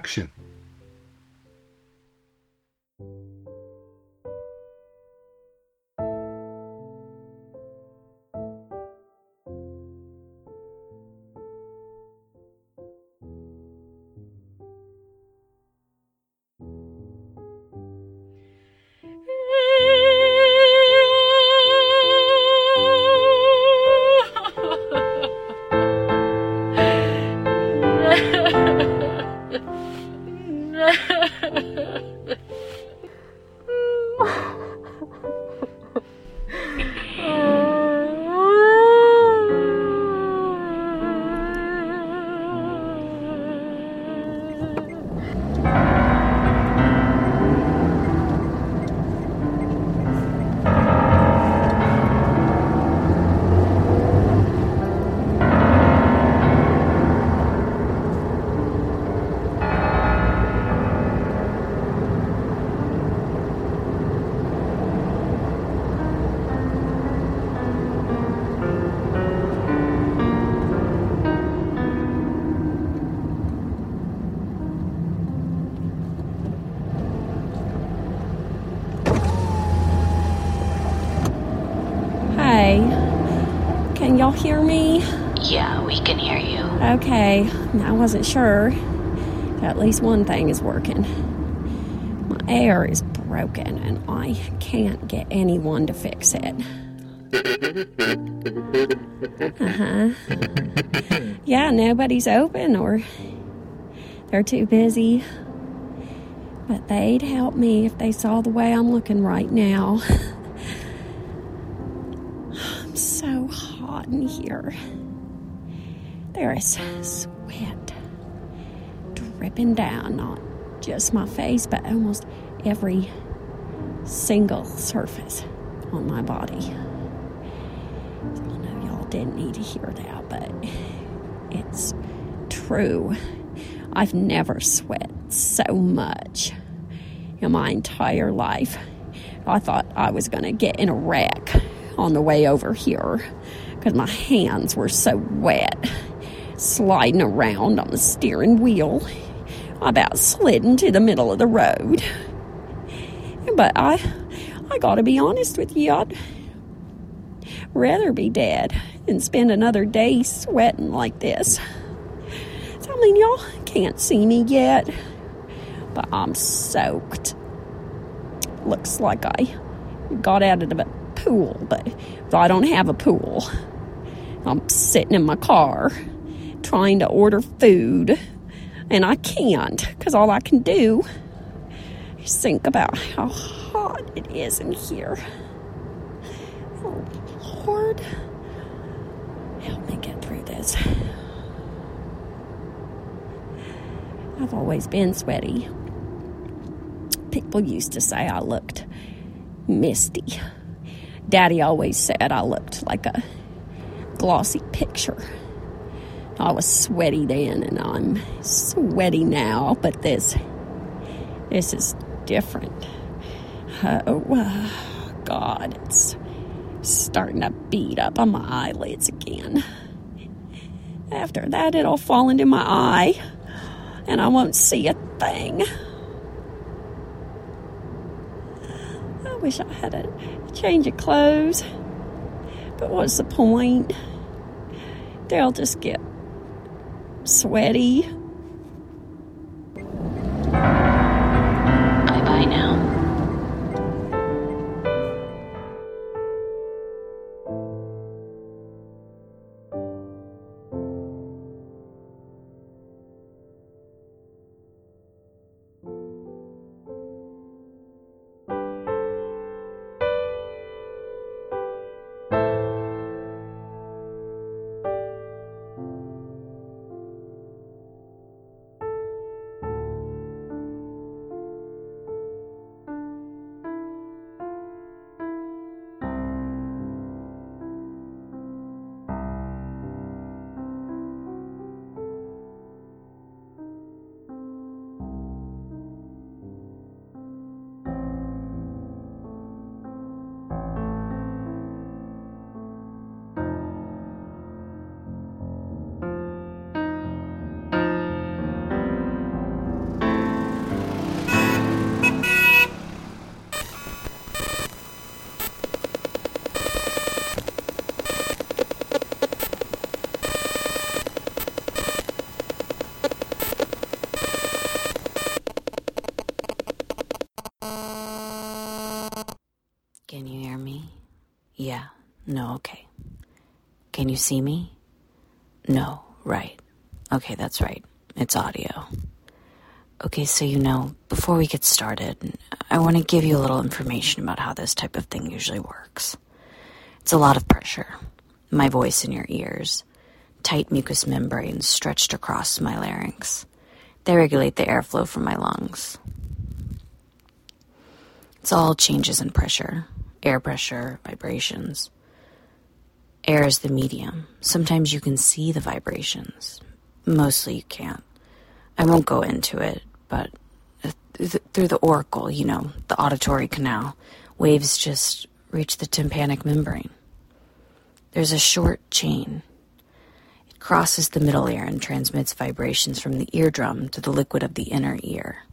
action. Y'all hear me? Yeah, we can hear you. Okay, I wasn't sure. At least one thing is working. My air is broken and I can't get anyone to fix it. Uh huh. Yeah, nobody's open or they're too busy. But they'd help me if they saw the way I'm looking right now. I'm so hot in here. There is sweat dripping down, not just my face, but almost every single surface on my body. I know y'all didn't need to hear that, but it's true. I've never sweat so much in my entire life. I thought I was going to get in a wreck on the way over here because my hands were so wet, sliding around on the steering wheel. I about slid into the middle of the road. But I, I got to be honest with you, I'd rather be dead than spend another day sweating like this. So, I mean, y'all can't see me yet, but I'm soaked. Looks like I got out of the pool, but I don't have a pool. I'm sitting in my car trying to order food, and I can't because all I can do is think about how hot it is in here. Oh, Lord, help me get through this. I've always been sweaty. People used to say I looked misty. Daddy always said I looked like a glossy picture. I was sweaty then and I'm sweaty now, but this this is different. Oh God, it's starting to beat up on my eyelids again. After that, it'll fall into my eye and I won't see a thing. I wish I had a change of clothes, but what's the point? They'll just get sweaty. No, okay. Can you see me? No, right. Okay, that's right. It's audio. Okay, so you know, before we get started, I want to give you a little information about how this type of thing usually works. It's a lot of pressure. My voice in your ears, tight mucous membranes stretched across my larynx. They regulate the airflow from my lungs. It's all changes in pressure, air pressure, vibrations. Air is the medium. Sometimes you can see the vibrations. Mostly you can't. I won't go into it, but through the auricle, you know, the auditory canal, waves just reach the tympanic membrane. There's a short chain. It crosses the middle ear and transmits vibrations from the eardrum to the liquid of the inner ear.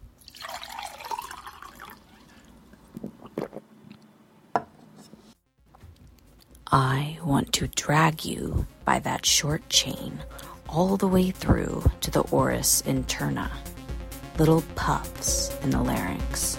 I want to drag you by that short chain all the way through to the auris interna, little puffs in the larynx.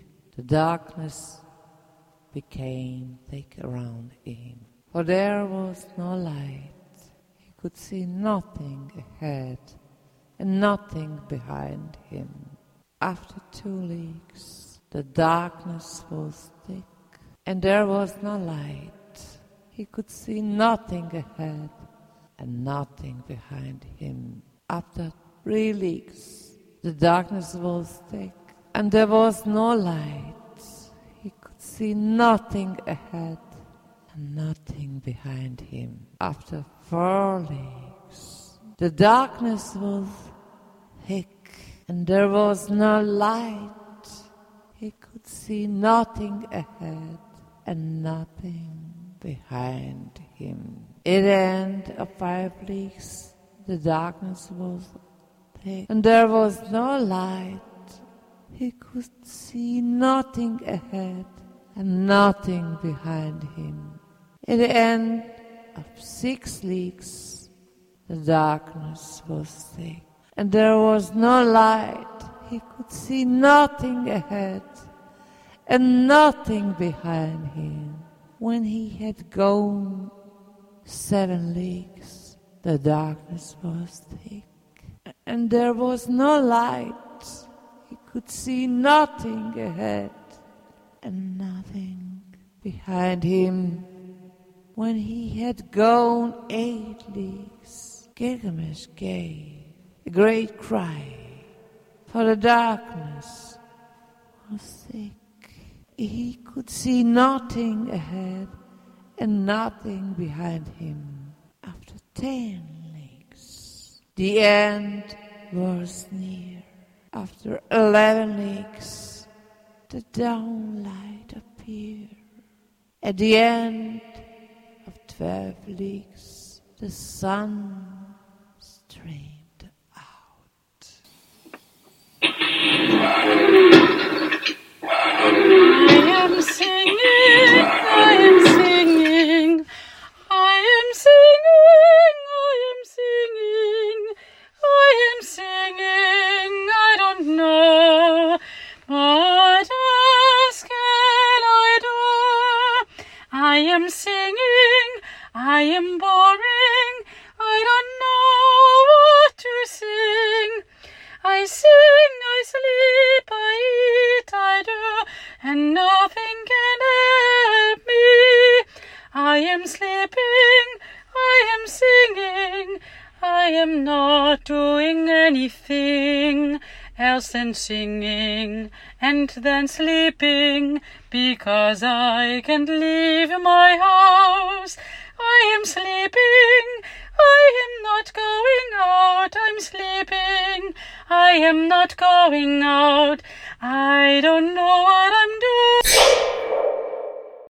the darkness became thick around him, for there was no light. He could see nothing ahead and nothing behind him. After two leagues, the darkness was thick, and there was no light. He could see nothing ahead and nothing behind him. After three leagues, the darkness was thick, and there was no light. He could see nothing ahead and nothing behind him. After four leagues, the darkness was thick, and there was no light. He could see nothing ahead and nothing behind him. At the end of five leagues, the darkness was thick and there was no light. He could see nothing ahead and nothing behind him. At the end of six leagues, the darkness was thick, and there was no light. He could see nothing ahead and nothing behind him. When he had gone seven leagues, the darkness was thick and there was no light. Could see nothing ahead and nothing behind him. When he had gone eight leagues, Gilgamesh gave a great cry, for the darkness was thick. He could see nothing ahead and nothing behind him. After ten leagues, the end was near. After eleven weeks, the dawnlight appeared. At the end of twelve weeks, the sun streamed out. I am singing, I am singing, I am singing. Am sleeping, I am singing, I am not doing anything else than singing and then sleeping because I can't leave my house. I am sleeping, I am not going out, I'm sleeping, I am not going out, I don't know what I'm doing.